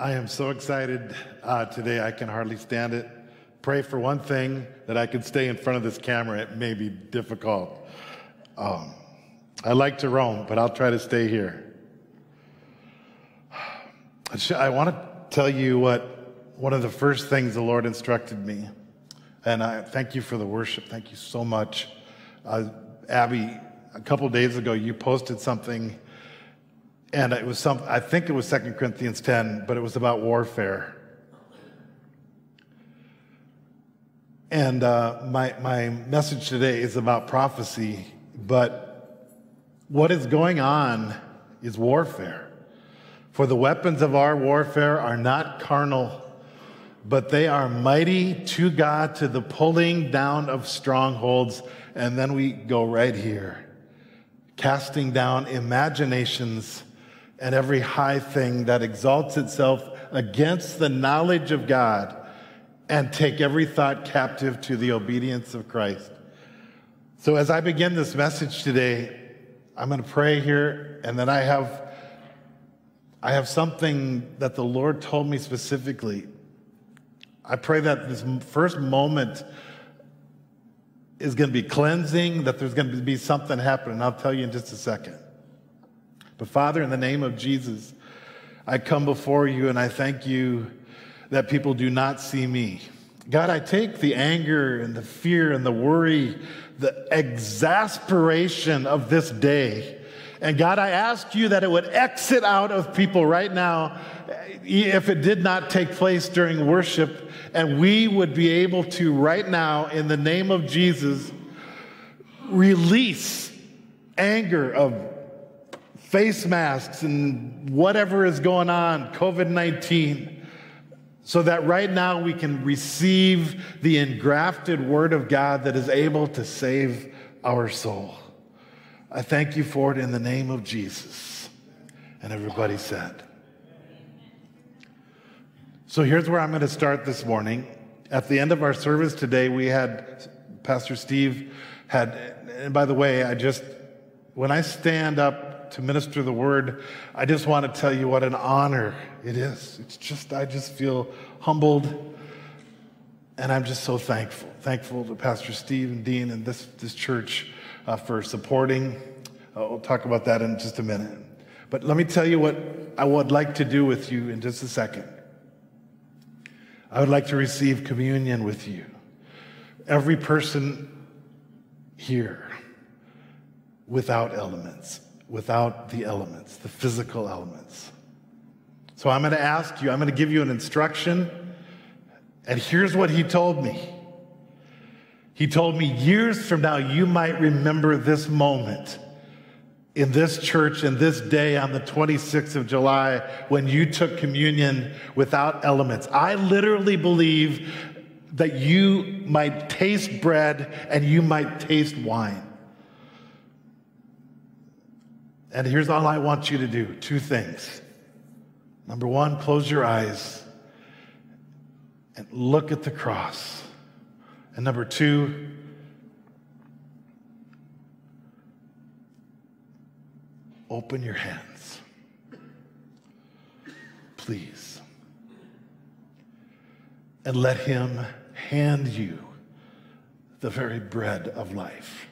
I am so excited uh, today, I can hardly stand it. Pray for one thing that I can stay in front of this camera. It may be difficult. Um, I like to roam, but I'll try to stay here. I want to tell you what one of the first things the Lord instructed me. And I thank you for the worship. Thank you so much. Uh, Abby, a couple days ago, you posted something and it was some, I think it was 2 Corinthians 10, but it was about warfare. And uh, my, my message today is about prophecy, but what is going on is warfare. For the weapons of our warfare are not carnal, but they are mighty to God to the pulling down of strongholds. And then we go right here casting down imaginations and every high thing that exalts itself against the knowledge of God, and take every thought captive to the obedience of Christ. So, as I begin this message today, I'm going to pray here, and then I have, I have something that the Lord told me specifically. I pray that this first moment is going to be cleansing, that there's going to be something happening. I'll tell you in just a second. But Father, in the name of Jesus, I come before you and I thank you that people do not see me. God, I take the anger and the fear and the worry, the exasperation of this day. And God, I ask you that it would exit out of people right now eh, if it did not take place during worship. And we would be able to, right now, in the name of Jesus, release anger of face masks and whatever is going on, COVID 19, so that right now we can receive the engrafted Word of God that is able to save our soul. I thank you for it in the name of Jesus. And everybody said. So here's where I'm going to start this morning. At the end of our service today, we had Pastor Steve had, and by the way, I just, when I stand up to minister the word, I just want to tell you what an honor it is. It's just, I just feel humbled and I'm just so thankful. Thankful to Pastor Steve and Dean and this, this church uh, for supporting. Uh, we'll talk about that in just a minute. But let me tell you what I would like to do with you in just a second. I would like to receive communion with you. Every person here without elements without the elements, the physical elements. So I'm going to ask you, I'm going to give you an instruction. And here's what he told me. He told me years from now, you might remember this moment in this church in this day on the 26th of July when you took communion without elements. I literally believe that you might taste bread and you might taste wine. And here's all I want you to do two things. Number one, close your eyes and look at the cross. And number two, open your hands. Please. And let Him hand you the very bread of life.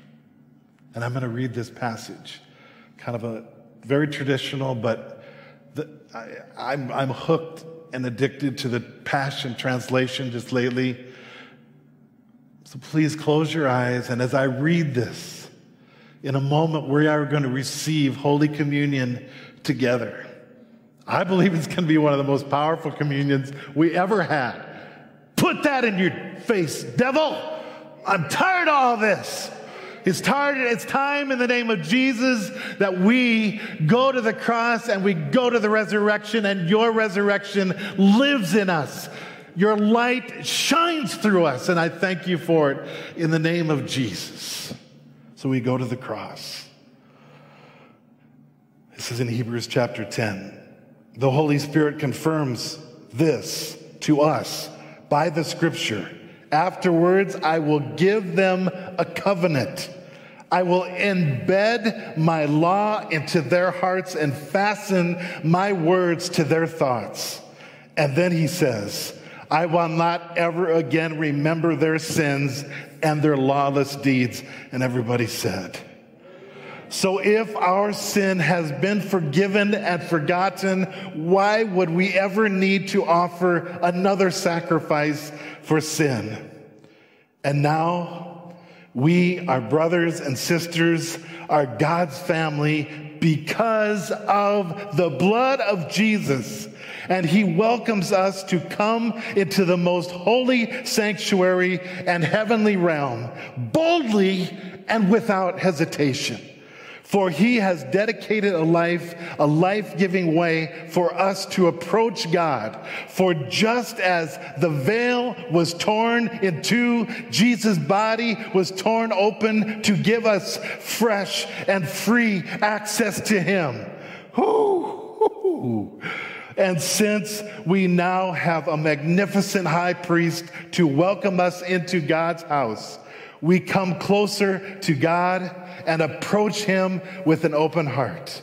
And I'm going to read this passage kind of a very traditional, but the, I, I'm, I'm hooked and addicted to the Passion Translation just lately. So please close your eyes. And as I read this, in a moment we are going to receive Holy Communion together. I believe it's going to be one of the most powerful communions we ever had. Put that in your face, devil. I'm tired of all this. It's time, it's time in the name of Jesus that we go to the cross and we go to the resurrection, and your resurrection lives in us. Your light shines through us, and I thank you for it in the name of Jesus. So we go to the cross. This is in Hebrews chapter 10. The Holy Spirit confirms this to us by the scripture. Afterwards, I will give them a covenant I will embed my law into their hearts and fasten my words to their thoughts. And then he says, I will not ever again remember their sins and their lawless deeds. And everybody said, so if our sin has been forgiven and forgotten, why would we ever need to offer another sacrifice for sin? And now we, are brothers and sisters, are God's family because of the blood of Jesus and he welcomes us to come into the most holy sanctuary and heavenly realm boldly and without hesitation. For he has dedicated a life, a life giving way for us to approach God. For just as the veil was torn in two, Jesus' body was torn open to give us fresh and free access to him. And since we now have a magnificent high priest to welcome us into God's house, we come closer to God and approach him with an open heart,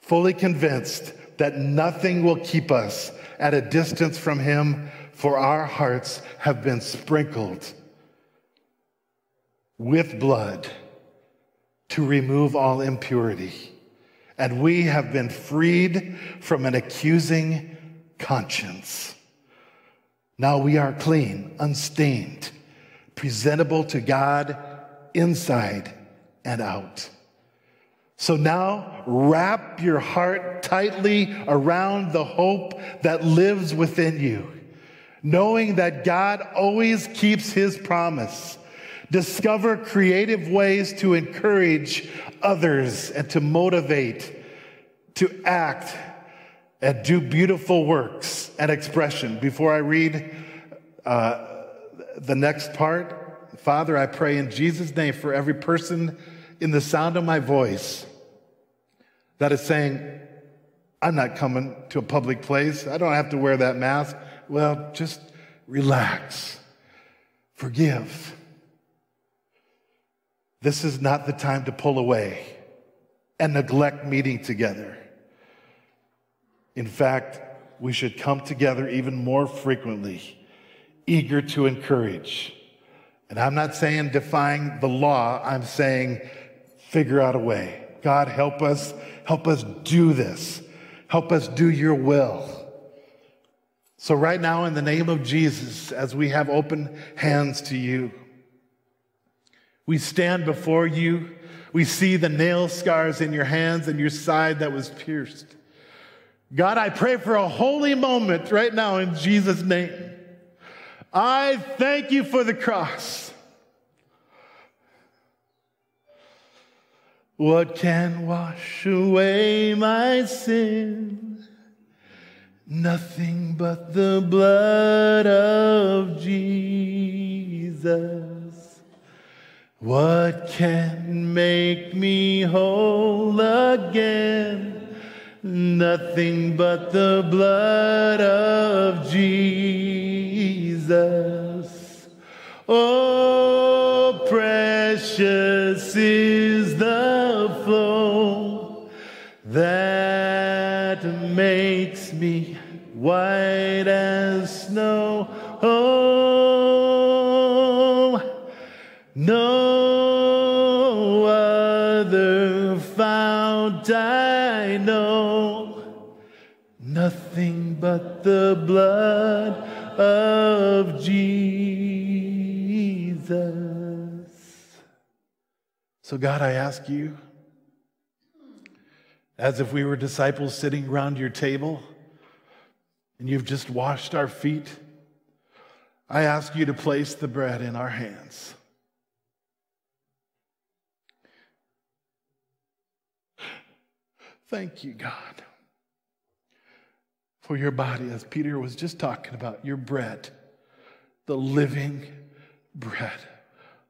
fully convinced that nothing will keep us at a distance from him, for our hearts have been sprinkled with blood to remove all impurity and we have been freed from an accusing conscience. Now we are clean, unstained, presentable to God inside and out. So now wrap your heart tightly around the hope that lives within you, knowing that God always keeps his promise. Discover creative ways to encourage others and to motivate, to act, and do beautiful works and expression. Before I read uh, the next part, Father, I pray in Jesus' name for every person in the sound of my voice that is saying, I'm not coming to a public place. I don't have to wear that mask. Well, just relax. Forgive. This is not the time to pull away and neglect meeting together. In fact, we should come together even more frequently, eager to encourage. And I'm not saying defying the law, I'm saying figure out a way. God, help us, help us do this. Help us do your will. So, right now, in the name of Jesus, as we have open hands to you, we stand before you. We see the nail scars in your hands and your side that was pierced. God, I pray for a holy moment right now in Jesus' name. I thank you for the cross. What can wash away my sin? Nothing but the blood of Jesus. What can make me whole again? Nothing but the blood of Jesus. Oh, precious is the flow that makes me white nothing but the blood of Jesus. So, God, I ask you, as if we were disciples sitting around your table and you've just washed our feet, I ask you to place the bread in our hands. Thank you, God, for your body, as Peter was just talking about, your bread, the living bread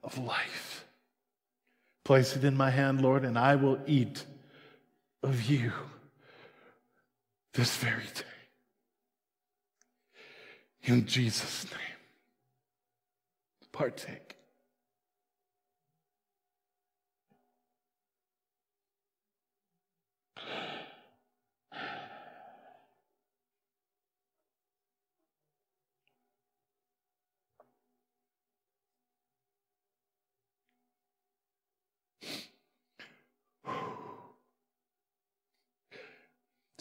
of life. Place it in my hand, Lord, and I will eat of you this very day. In Jesus' name, partake.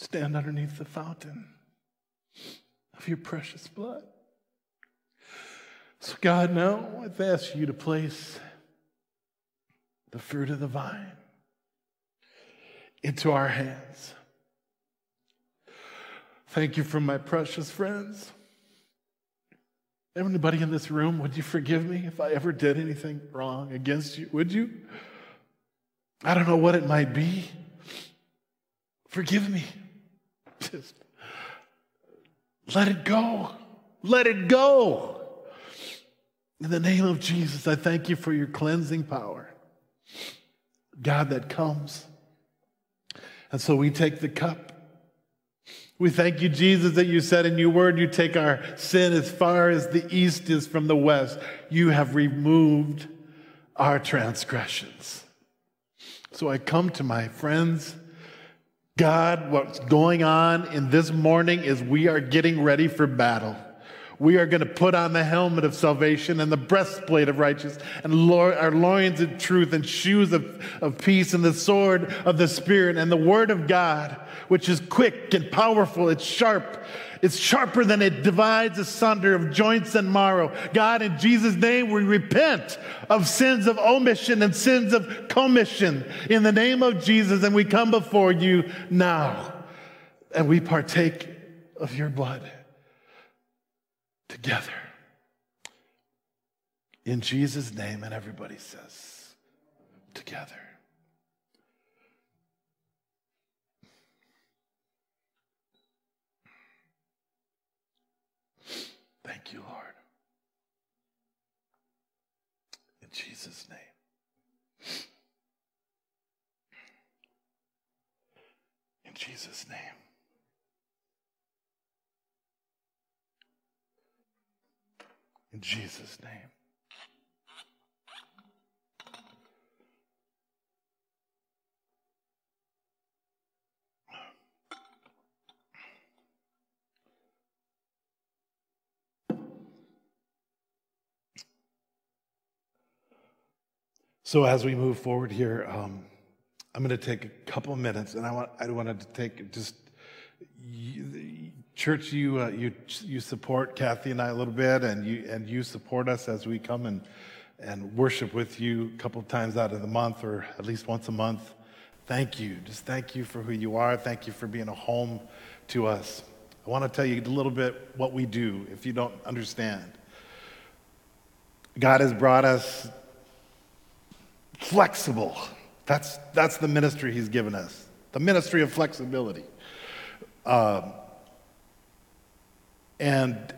Stand underneath the fountain of your precious blood. So, God, now I've asked you to place the fruit of the vine into our hands. Thank you for my precious friends. Everybody in this room, would you forgive me if I ever did anything wrong against you? Would you? I don't know what it might be. Forgive me. Just let it go. Let it go. In the name of Jesus, I thank you for your cleansing power. God, that comes. And so we take the cup we thank you, Jesus, that you said in your word, you take our sin as far as the east is from the west. You have removed our transgressions. So I come to my friends. God, what's going on in this morning is we are getting ready for battle we are going to put on the helmet of salvation and the breastplate of righteousness and our loins of truth and shoes of, of peace and the sword of the Spirit and the word of God, which is quick and powerful. It's sharp. It's sharper than it divides asunder of joints and marrow. God, in Jesus' name, we repent of sins of omission and sins of commission in the name of Jesus, and we come before you now and we partake of your blood together. In Jesus' name, and everybody says, together. Thank you, Lord. In Jesus' name. In Jesus' name. In Jesus' name. So as we move forward here, um, I'm going to take a couple minutes, and I want I wanted to take just church, you, uh, you, you support Kathy and I a little bit, and you, and you support us as we come and, and worship with you a couple times out of the month or at least once a month. Thank you. Just thank you for who you are. Thank you for being a home to us. I want to tell you a little bit what we do if you don't understand. God has brought us flexible. That's, that's the ministry He's given us the ministry of flexibility. Um, and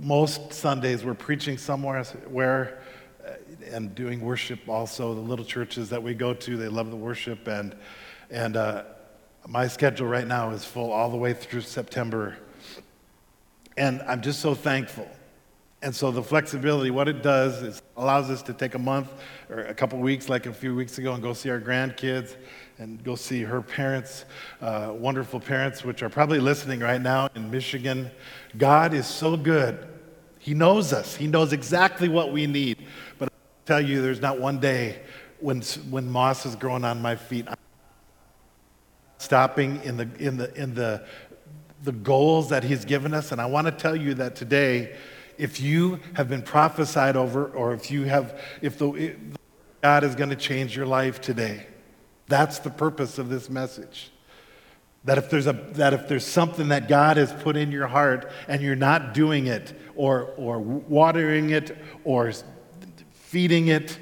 most Sundays we're preaching somewhere where uh, and doing worship also. The little churches that we go to, they love the worship. And, and uh, my schedule right now is full all the way through September. And I'm just so thankful. And so the flexibility, what it does is allows us to take a month or a couple weeks, like a few weeks ago, and go see our grandkids and go see her parents, uh, wonderful parents, which are probably listening right now in Michigan. God is so good. He knows us, He knows exactly what we need. But I tell you, there's not one day when, when moss is growing on my feet. I'm stopping in the, in the, in the, the goals that He's given us. And I want to tell you that today, if you have been prophesied over, or if you have, if the, God is going to change your life today, that's the purpose of this message. That if, there's a, that if there's something that God has put in your heart and you're not doing it or, or watering it or feeding it,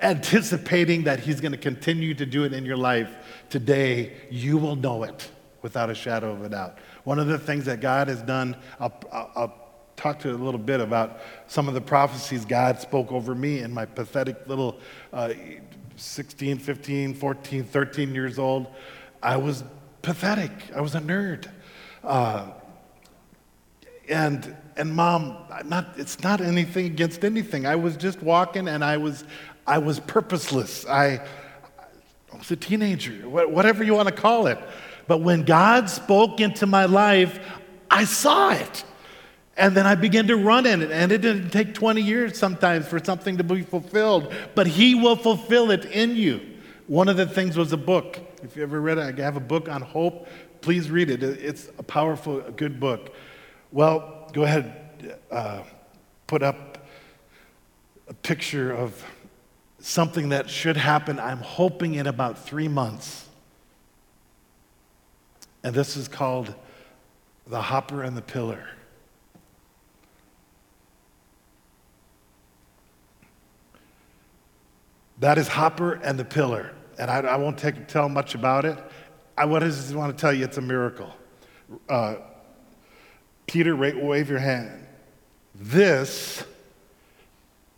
anticipating that He's going to continue to do it in your life, today you will know it without a shadow of a doubt. One of the things that God has done, I'll, I'll, I'll talk to a little bit about some of the prophecies God spoke over me in my pathetic little uh, 16, 15, 14, 13 years old, I was pathetic. I was a nerd. Uh, and and mom, not it's not anything against anything. I was just walking and I was I was purposeless. I, I was a teenager, whatever you want to call it. But when God spoke into my life, I saw it. And then I began to run in it. And it didn't take 20 years sometimes for something to be fulfilled, but He will fulfill it in you. One of the things was a book. If you ever read it, I have a book on hope. Please read it. It's a powerful, good book. Well, go ahead, uh, put up a picture of something that should happen, I'm hoping, in about three months. And this is called The Hopper and the Pillar. That is Hopper and the Pillar. And I, I won't take, tell much about it. I just want to tell you it's a miracle. Uh, Peter, wave your hand. This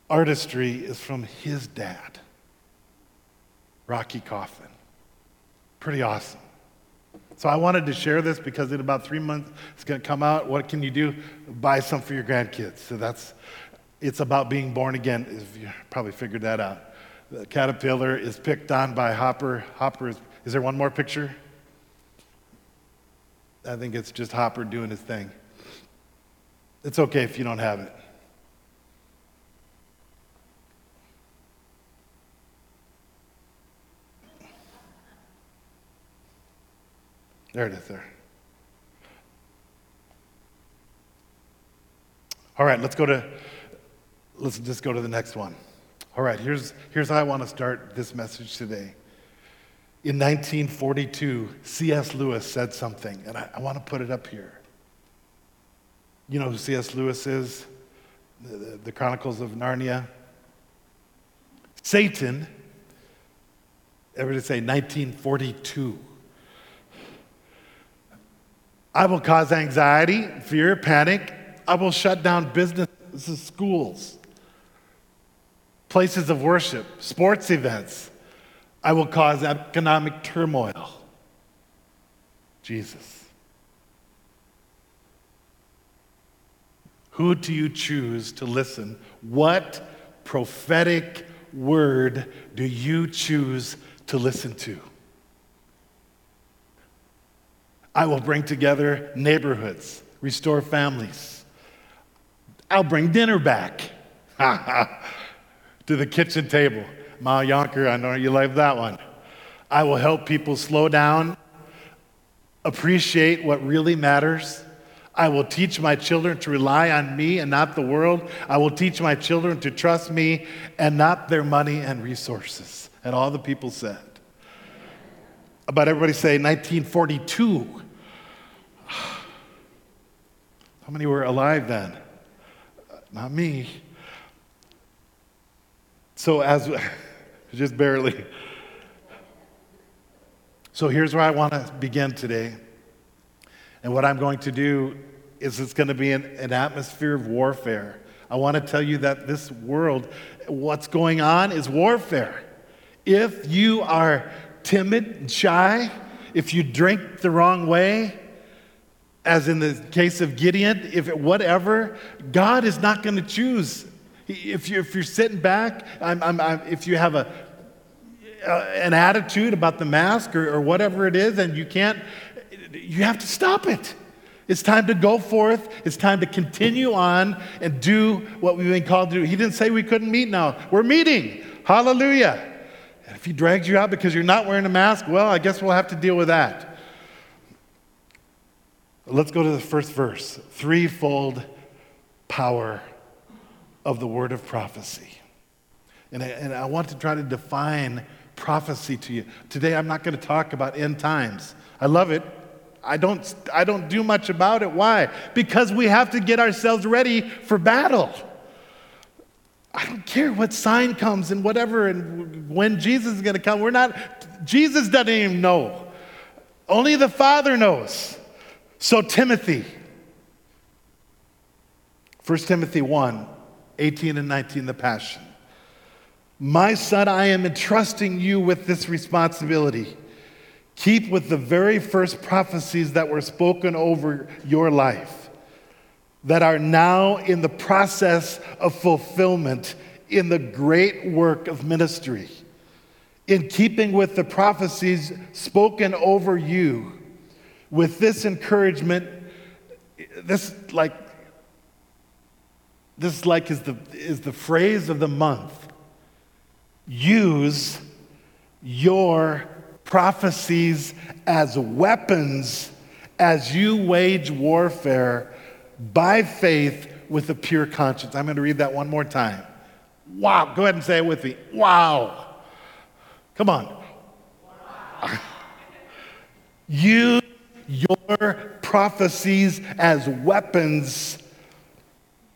artistry is from his dad, Rocky Coffin. Pretty awesome. So I wanted to share this because in about three months it's going to come out. What can you do? Buy some for your grandkids. So that's, it's about being born again. If you probably figured that out. The caterpillar is picked on by Hopper. Hopper is, is there one more picture? I think it's just Hopper doing his thing. It's okay if you don't have it. There it is there. All right, let's go to let's just go to the next one. All right, here's here's how I want to start this message today. In 1942, C.S. Lewis said something, and I, I want to put it up here. You know who C.S. Lewis is? The, the, the Chronicles of Narnia. Satan, everybody say 1942. I will cause anxiety, fear, panic. I will shut down businesses, schools, places of worship, sports events. I will cause economic turmoil. Jesus. Who do you choose to listen? What prophetic word do you choose to listen to? I will bring together neighborhoods, restore families. I'll bring dinner back to the kitchen table. Ma Yonker, I know you like that one. I will help people slow down, appreciate what really matters. I will teach my children to rely on me and not the world. I will teach my children to trust me and not their money and resources. And all the people said. About everybody say 1942. How many were alive then? Uh, not me. So, as just barely. So, here's where I want to begin today. And what I'm going to do is it's going to be an, an atmosphere of warfare. I want to tell you that this world, what's going on is warfare. If you are timid and shy, if you drink the wrong way, as in the case of Gideon, if it, whatever, God is not going to choose. If, you, if you're sitting back, I'm, I'm, I'm, if you have a, an attitude about the mask or, or whatever it is, and you can't, you have to stop it. It's time to go forth. It's time to continue on and do what we've been called to do. He didn't say we couldn't meet now. We're meeting. Hallelujah. And if he drags you out because you're not wearing a mask, well, I guess we'll have to deal with that. Let's go to the first verse threefold power of the word of prophecy. And I, and I want to try to define prophecy to you. Today, I'm not going to talk about end times. I love it. I don't, I don't do much about it. Why? Because we have to get ourselves ready for battle. I don't care what sign comes and whatever and when Jesus is going to come. We're not, Jesus doesn't even know. Only the Father knows. So, Timothy, 1 Timothy 1 18 and 19, the Passion. My son, I am entrusting you with this responsibility. Keep with the very first prophecies that were spoken over your life, that are now in the process of fulfillment in the great work of ministry. In keeping with the prophecies spoken over you, with this encouragement, this like this like is the is the phrase of the month. Use your prophecies as weapons as you wage warfare by faith with a pure conscience. I'm going to read that one more time. Wow. Go ahead and say it with me. Wow. Come on. Wow. Use your prophecies as weapons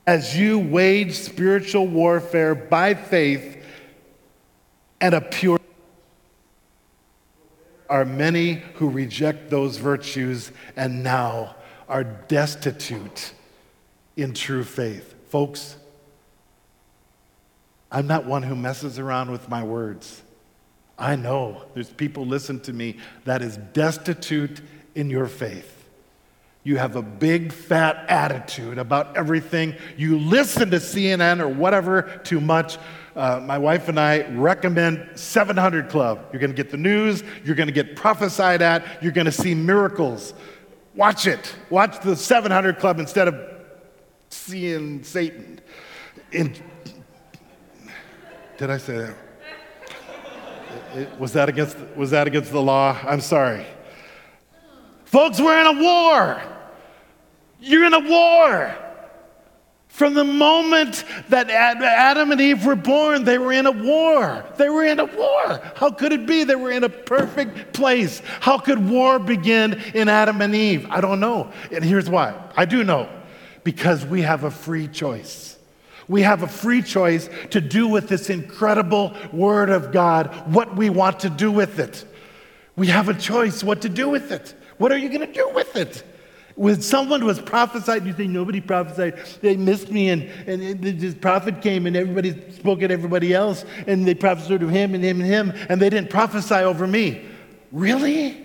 as you wage spiritual warfare by faith and a pure are many who reject those virtues and now are destitute in true faith. Folks, I'm not one who messes around with my words. I know there's people listen to me that is destitute in your faith. You have a big fat attitude about everything. You listen to CNN or whatever too much. Uh, my wife and I recommend 700 Club. You're going to get the news, you're going to get prophesied at, you're going to see miracles. Watch it. Watch the 700 Club instead of seeing Satan. In, did I say that? Was, that against, was that against the law? I'm sorry. Folks, we're in a war. You're in a war. From the moment that Adam and Eve were born, they were in a war. They were in a war. How could it be? They were in a perfect place. How could war begin in Adam and Eve? I don't know. And here's why I do know because we have a free choice. We have a free choice to do with this incredible Word of God what we want to do with it. We have a choice what to do with it. What are you going to do with it? When someone was prophesied, you say, nobody prophesied. They missed me, and, and this prophet came, and everybody spoke at everybody else, and they prophesied to him and him and him, and they didn't prophesy over me. Really?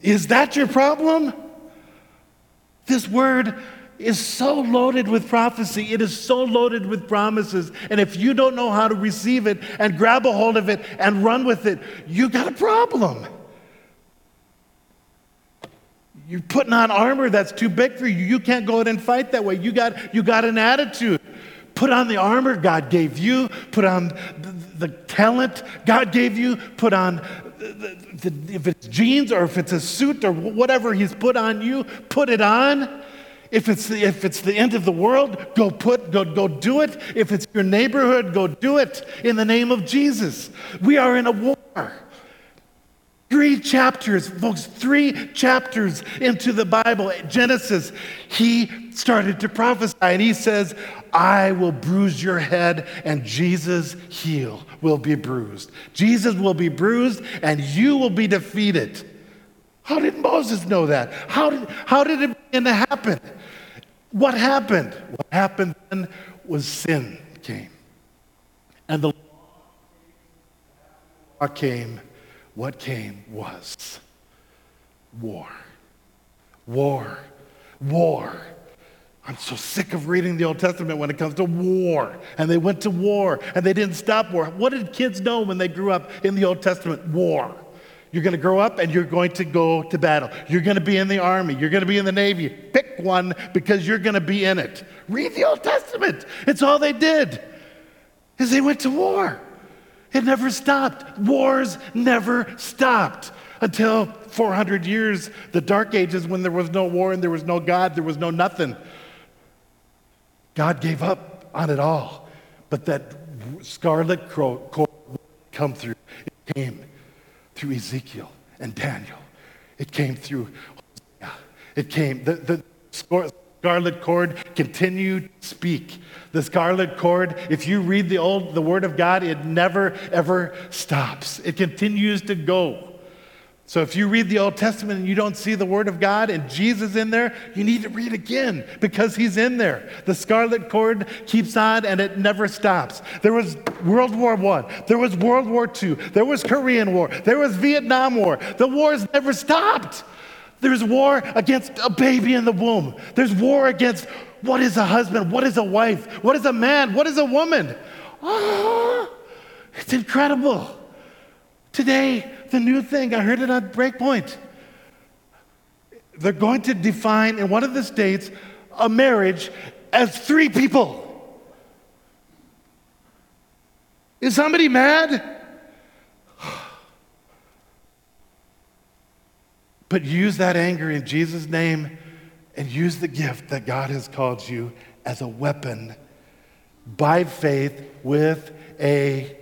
Is that your problem? This word is so loaded with prophecy. It is so loaded with promises. And if you don't know how to receive it and grab a hold of it and run with it, you got a problem. You're putting on armor that's too big for you. You can't go out and fight that way. You got, you got an attitude. Put on the armor God gave you. Put on the, the talent God gave you. Put on, the, the, if it's jeans or if it's a suit or whatever He's put on you, put it on. If it's, the, if it's the end of the world, go put, go, go do it. If it's your neighborhood, go do it in the name of Jesus. We are in a war. Three chapters, folks, three chapters into the Bible, Genesis, he started to prophesy and he says, I will bruise your head and Jesus' heel will be bruised. Jesus will be bruised and you will be defeated. How did Moses know that? How did, how did it begin to happen? What happened? What happened then was sin came. And the law came what came was war. War. War. I'm so sick of reading the Old Testament when it comes to war. And they went to war and they didn't stop war. What did kids know when they grew up in the Old Testament? War. You're going to grow up and you're going to go to battle. You're going to be in the army. You're going to be in the navy. Pick one because you're going to be in it. Read the Old Testament. It's all they did. Is they went to war. It never stopped. Wars never stopped until 400 years, the Dark Ages, when there was no war and there was no God, there was no nothing. God gave up on it all. But that scarlet cord come through. It came through Ezekiel and Daniel. It came through. It came, the, the scarlet cord continued to speak. The scarlet cord, if you read the old the word of God, it never ever stops. It continues to go. So if you read the Old Testament and you don't see the word of God and Jesus in there, you need to read again because he's in there. The scarlet cord keeps on and it never stops. There was World War I, there was World War II, there was Korean War, there was Vietnam War. The wars never stopped. There's war against a baby in the womb. There's war against what is a husband? What is a wife? What is a man? What is a woman? Oh, it's incredible. Today, the new thing, I heard it on Breakpoint. They're going to define in one of the states a marriage as three people. Is somebody mad? But use that anger in Jesus' name and use the gift that God has called you as a weapon by faith with a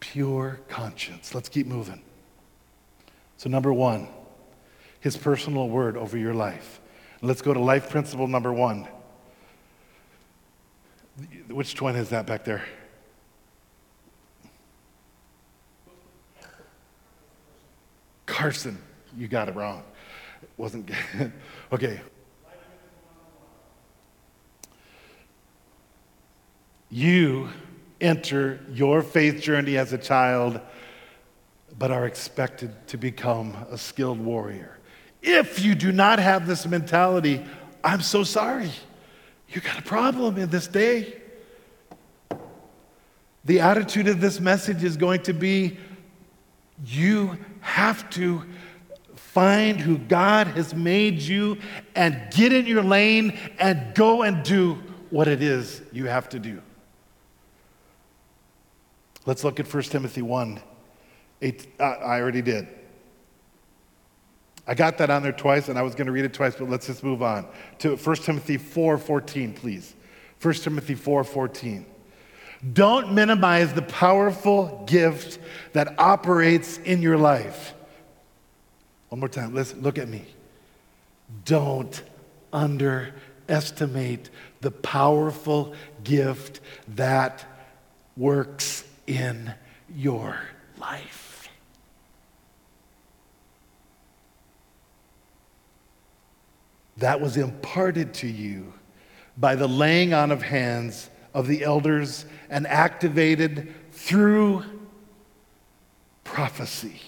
pure conscience. Let's keep moving. So, number one, his personal word over your life. Let's go to life principle number one. Which one is that back there? Carson, you got it wrong. It wasn't. okay. You enter your faith journey as a child, but are expected to become a skilled warrior. If you do not have this mentality, I'm so sorry. You got a problem in this day. The attitude of this message is going to be you have to find who God has made you and get in your lane and go and do what it is you have to do. Let's look at 1 Timothy 1. Eight, uh, I already did. I got that on there twice, and I was going to read it twice, but let's just move on to 1 Timothy 4:14, please. 1 Timothy 4:14. Don't minimize the powerful gift that operates in your life. One more time, listen, look at me. Don't underestimate the powerful gift that works in your life. That was imparted to you by the laying on of hands of the elders and activated through prophecy,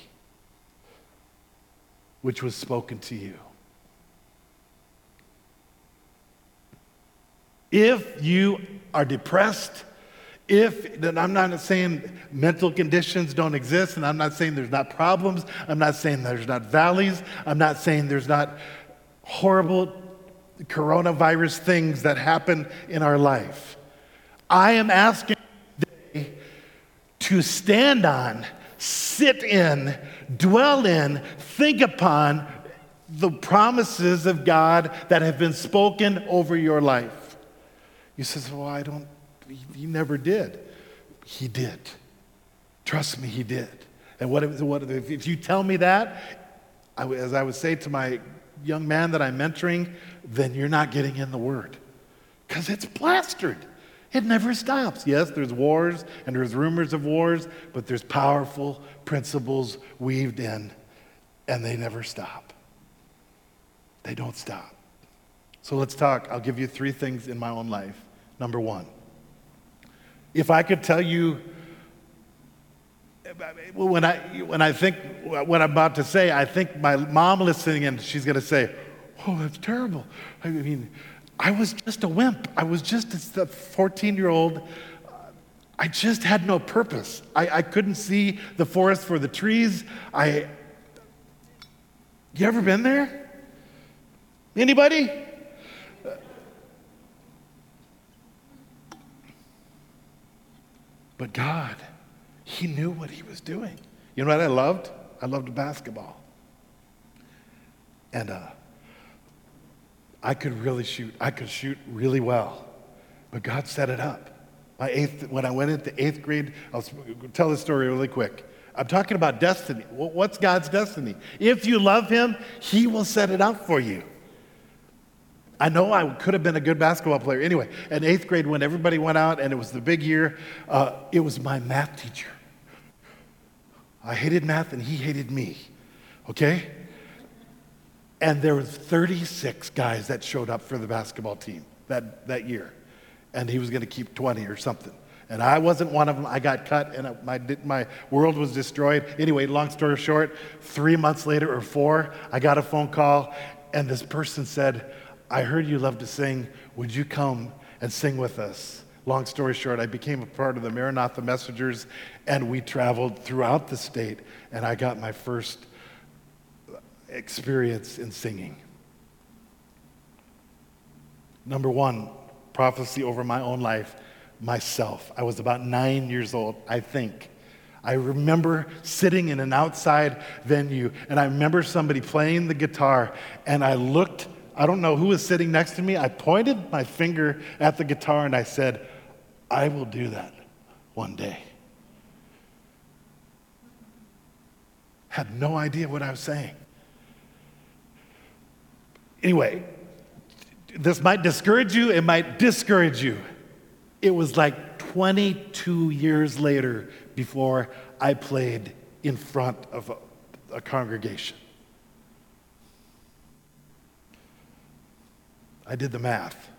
which was spoken to you. If you are depressed, if, then I'm not saying mental conditions don't exist, and I'm not saying there's not problems, I'm not saying there's not valleys, I'm not saying there's not horrible coronavirus things that happen in our life. I am asking to stand on, sit in, dwell in, think upon the promises of God that have been spoken over your life. You says, "Well, I don't he, never did. He did. Trust me, he did. And what, what if you tell me that, I, as I would say to my young man that I'm mentoring, then you're not getting in the word. Because it's plastered. It never stops. Yes, there's wars and there's rumors of wars, but there's powerful principles weaved in, and they never stop. They don't stop. So let's talk. I'll give you three things in my own life. Number one, if I could tell you, when I, when I think what I'm about to say, I think my mom listening and she's going to say, Oh, that's terrible. I mean, I was just a wimp. I was just a 14 year old. I just had no purpose. I, I couldn't see the forest for the trees. I, you ever been there? Anybody? But God, He knew what He was doing. You know what I loved? I loved basketball. And uh, I could really shoot. I could shoot really well. But God set it up. My eighth, when I went into eighth grade, I'll tell this story really quick. I'm talking about destiny. What's God's destiny? If you love Him, He will set it up for you. I know I could have been a good basketball player. Anyway, in eighth grade, when everybody went out and it was the big year, uh, it was my math teacher. I hated math and he hated me. Okay? And there was 36 guys that showed up for the basketball team that, that year. And he was going to keep 20 or something. And I wasn't one of them. I got cut and my, my world was destroyed. Anyway, long story short, three months later or four, I got a phone call and this person said, I heard you love to sing. Would you come and sing with us? Long story short, I became a part of the Maranatha Messengers, and we traveled throughout the state, and I got my first experience in singing. Number one, prophecy over my own life, myself. I was about nine years old, I think. I remember sitting in an outside venue and I remember somebody playing the guitar and I looked, I don't know who was sitting next to me. I pointed my finger at the guitar and I said, I will do that one day. Had no idea what I was saying. Anyway, this might discourage you, it might discourage you. It was like 22 years later before I played in front of a, a congregation. I did the math.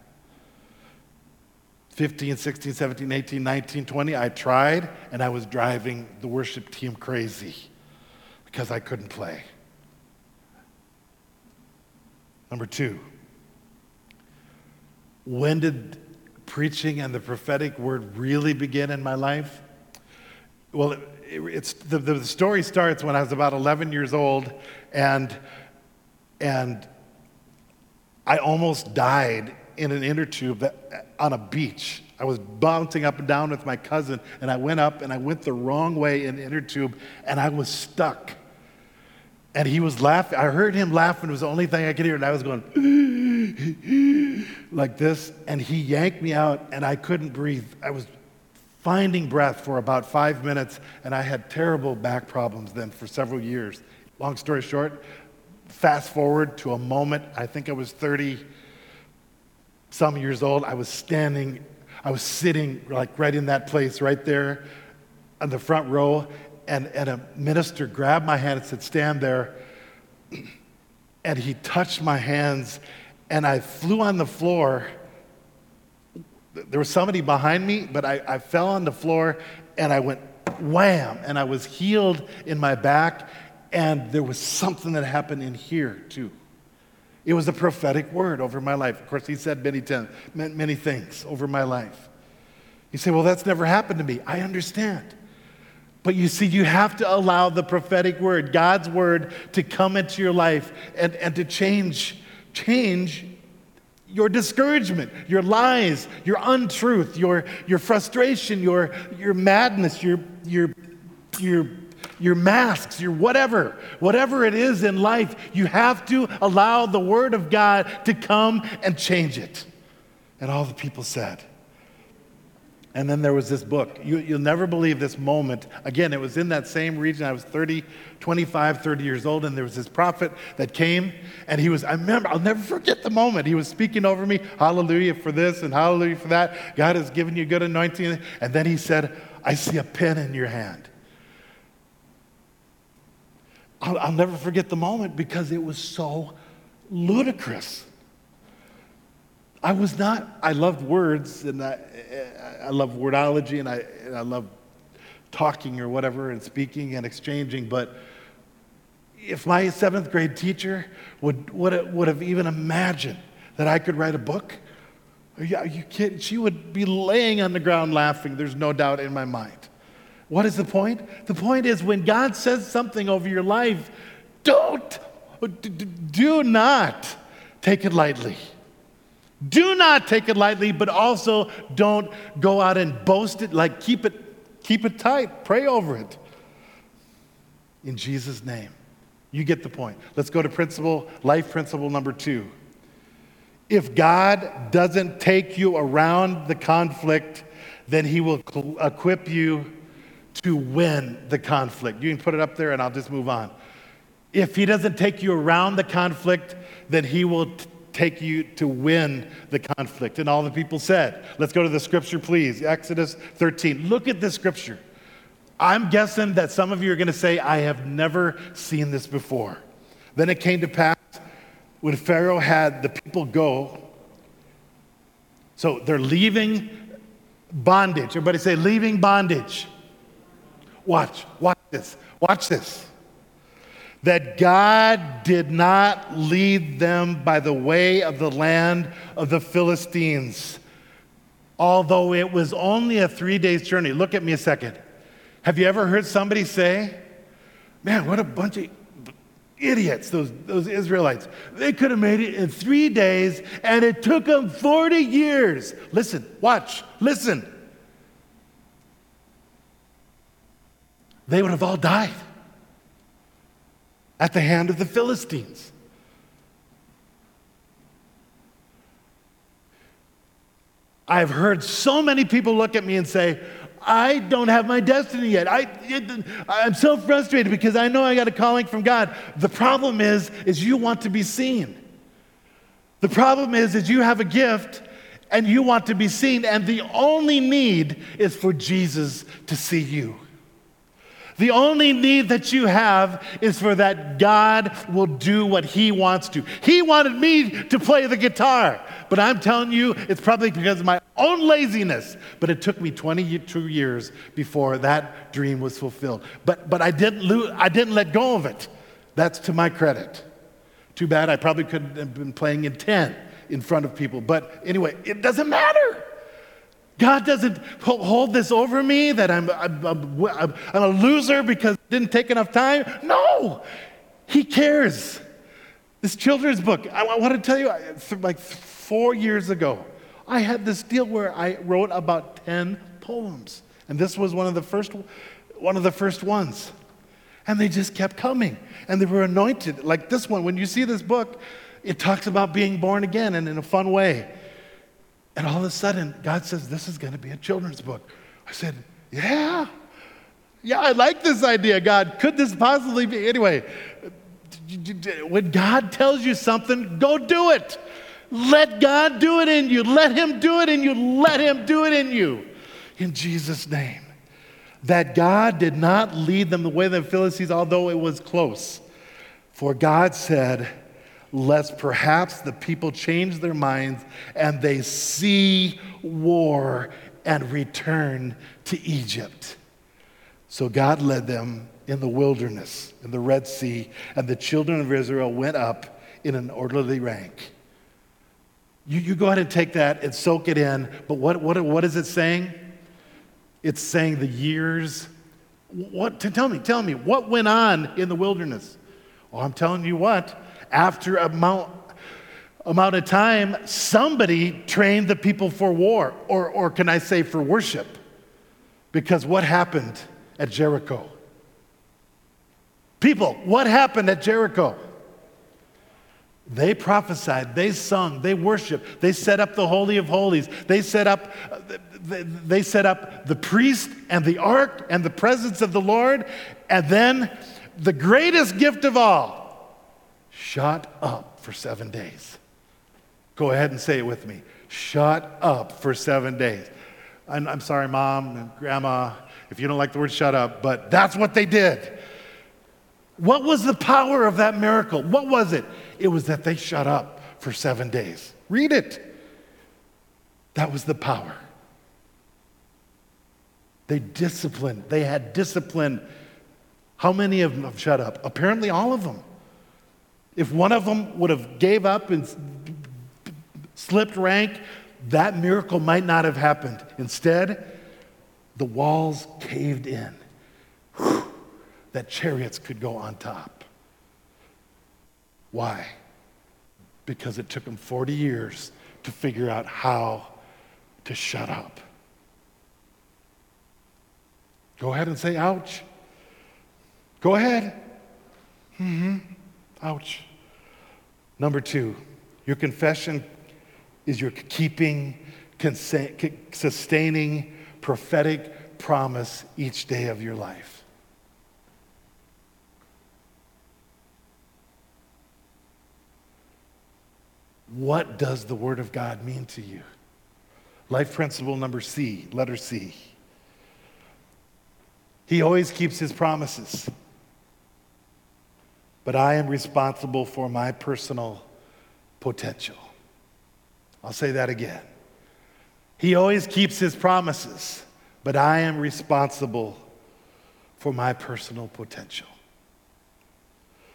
15, 16, 17, 18, 19, 20, I tried and I was driving the worship team crazy because I couldn't play. Number two, when did preaching and the prophetic word really begin in my life? Well, it, it's, the, the story starts when I was about 11 years old, and, and I almost died in an inner tube that, on a beach. I was bouncing up and down with my cousin, and I went up and I went the wrong way in the inner tube, and I was stuck. And he was laughing. I heard him laughing. It was the only thing I could hear, and I was going, like this, and he yanked me out, and I couldn't breathe. I was finding breath for about five minutes, and I had terrible back problems then for several years. Long story short, fast forward to a moment, I think I was 30 some years old. I was standing, I was sitting like right in that place right there on the front row, and, and a minister grabbed my hand and said, Stand there. And he touched my hands and I flew on the floor. There was somebody behind me, but I, I fell on the floor and I went wham, and I was healed in my back, and there was something that happened in here too. It was a prophetic word over my life. Of course, he said many, ten, many things over my life. You say, well, that's never happened to me. I understand. But you see, you have to allow the prophetic word, God's word, to come into your life and, and to change change your discouragement, your lies, your untruth, your, your frustration, your, your madness, your, your, your, your masks, your whatever, whatever it is in life, you have to allow the Word of God to come and change it. And all the people said, and then there was this book. You, will never believe this moment. Again, it was in that same region. I was 30, 25, 30 years old, and there was this prophet that came, and he was, I remember, I'll never forget the moment. He was speaking over me, hallelujah for this and hallelujah for that. God has given you good anointing. And then he said, I see a pen in your hand. I'll, I'll never forget the moment because it was so ludicrous. I was not, I loved words and I, I love wordology and I, and I love talking or whatever and speaking and exchanging, but if my seventh grade teacher would, would, would have even imagined that I could write a book, are you, kidding? She would be laying on the ground laughing, there's no doubt in my mind. What is the point? The point is when God says something over your life, don't, do not take it lightly. Do not take it lightly, but also don't go out and boast it. Like keep it, keep it tight. Pray over it. In Jesus' name. You get the point. Let's go to principle, life principle number two. If God doesn't take you around the conflict, then He will equip you to win the conflict. You can put it up there and I'll just move on. If He doesn't take you around the conflict, then He will take you to win the conflict. And all the people said, Let's go to the scripture, please. Exodus 13. Look at this scripture. I'm guessing that some of you are going to say, I have never seen this before. Then it came to pass when Pharaoh had the people go. So they're leaving bondage. Everybody say, leaving bondage. Watch, watch this, watch this that God did not lead them by the way of the land of the Philistines, although it was only a three days journey. Look at me a second. Have you ever heard somebody say, Man, what a bunch of idiots, those, those Israelites. They could have made it in three days, and it took them 40 years. Listen, watch, listen. they would have all died at the hand of the Philistines. I've heard so many people look at me and say, I don't have my destiny yet. I, I'm so frustrated because I know I got a calling from God. The problem is, is you want to be seen. The problem is, is you have a gift and you want to be seen, and the only need is for Jesus to see you. The only need that you have is for that God will do what He wants to. He wanted me to play the guitar, but I'm telling you, it's probably because of my own laziness. But it took me 22 years before that dream was fulfilled. But, but I, didn't lose, I didn't let go of it. That's to my credit. Too bad I probably couldn't have been playing in 10 in front of people. But anyway, it doesn't matter. God doesn't hold this over me that I'm, I'm, I'm, I'm a loser because it didn't take enough time. No, He cares. This children's book, I, I want to tell you, like four years ago, I had this deal where I wrote about 10 poems. And this was one of the first, one of the first ones. And they just kept coming. And they were anointed. Like this one, when you see this book, it talks about being born again and in a fun way. And all of a sudden, God says, This is going to be a children's book. I said, Yeah. Yeah, I like this idea, God. Could this possibly be? Anyway, when God tells you something, go do it. Let God do it in you. Let Him do it in you. Let Him do it in you. In Jesus' name. That God did not lead them the way of the Philistines, although it was close. For God said, lest perhaps the people change their minds and they see war and return to Egypt. So God led them in the wilderness, in the Red Sea, and the children of Israel went up in an orderly rank. You, you go ahead and take that and soak it in, but what, what, what is it saying? It's saying the years. What, tell me, tell me, what went on in the wilderness? Well, I'm telling you what, after amount, amount of time, somebody trained the people for war, or, or can I say for worship? Because what happened at Jericho? People, what happened at Jericho? They prophesied, they sung, they worshiped, they set up the Holy of Holies, they set up, they set up the priest and the ark and the presence of the Lord, and then the greatest gift of all, shut up for seven days. Go ahead and say it with me. Shut up for seven days. I'm, I'm sorry, mom and grandma, if you don't like the word shut up, but that's what they did. What was the power of that miracle? What was it? It was that they shut up for seven days. Read it. That was the power. They disciplined, they had discipline. How many of them have shut up? Apparently, all of them. If one of them would have gave up and slipped rank, that miracle might not have happened. Instead, the walls caved in. Whew, that chariots could go on top. Why? Because it took them 40 years to figure out how to shut up. Go ahead and say, ouch. Go ahead. Mm-hmm. Ouch. Number two, your confession is your keeping, sustaining, prophetic promise each day of your life. What does the Word of God mean to you? Life principle number C, letter C. He always keeps his promises but I am responsible for my personal potential. I'll say that again. He always keeps his promises, but I am responsible for my personal potential.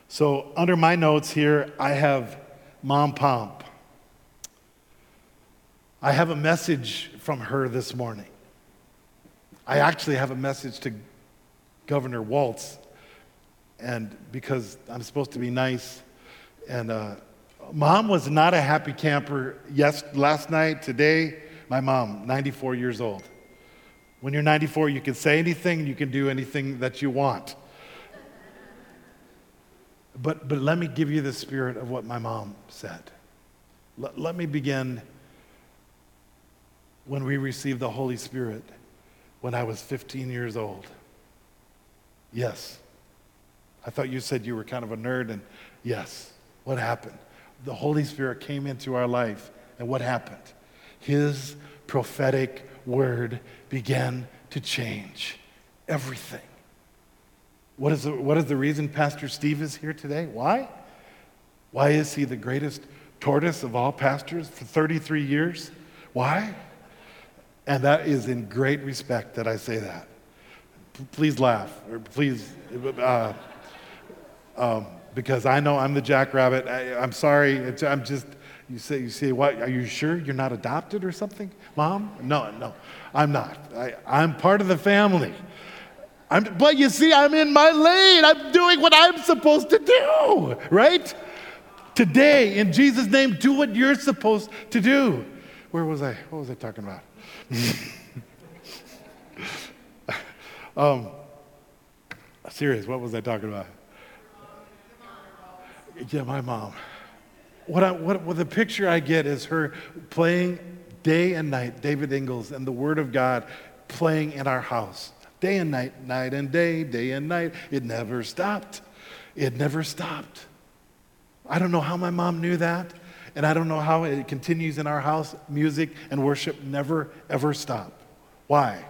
So, under my notes here, I have Mom Pomp. I have a message from her this morning. I actually have a message to Governor Walz and because I'm supposed to be nice. And uh, mom was not a happy camper yes, last night, today. My mom, 94 years old. When you're 94, you can say anything, you can do anything that you want. But, but let me give you the spirit of what my mom said. Let, let me begin when we received the Holy Spirit when I was 15 years old. Yes. I thought you said you were kind of a nerd, and yes. What happened? The Holy Spirit came into our life, and what happened? His prophetic word began to change everything. What is, the, what is the reason Pastor Steve is here today? Why? Why is he the greatest tortoise of all pastors for 33 years? Why? And that is in great respect that I say that. P- please laugh, or please, uh, um, because I know I'm the jackrabbit. I, am sorry. It's, I'm just, you say, you say, what? Are you sure you're not adopted or something, mom? No, no, I'm not. I, I'm part of the family. I'm, but you see, I'm in my lane. I'm doing what I'm supposed to do, right? Today, in Jesus' name, do what you're supposed to do. Where was I? What was I talking about? um, serious, what was I talking about? Yeah, my mom. What, I, what, what the picture I get is her playing day and night, David Ingalls, and the Word of God playing in our house. Day and night, night and day, day and night. It never stopped. It never stopped. I don't know how my mom knew that, and I don't know how it continues in our house. Music and worship never, ever stop. Why?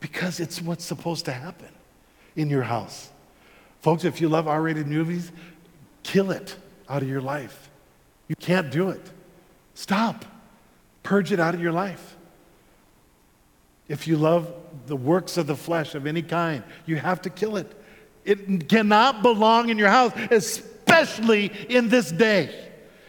Because it's what's supposed to happen in your house. Folks, if you love R rated movies, kill it out of your life. You can't do it. Stop. Purge it out of your life. If you love the works of the flesh of any kind, you have to kill it. It cannot belong in your house, especially in this day.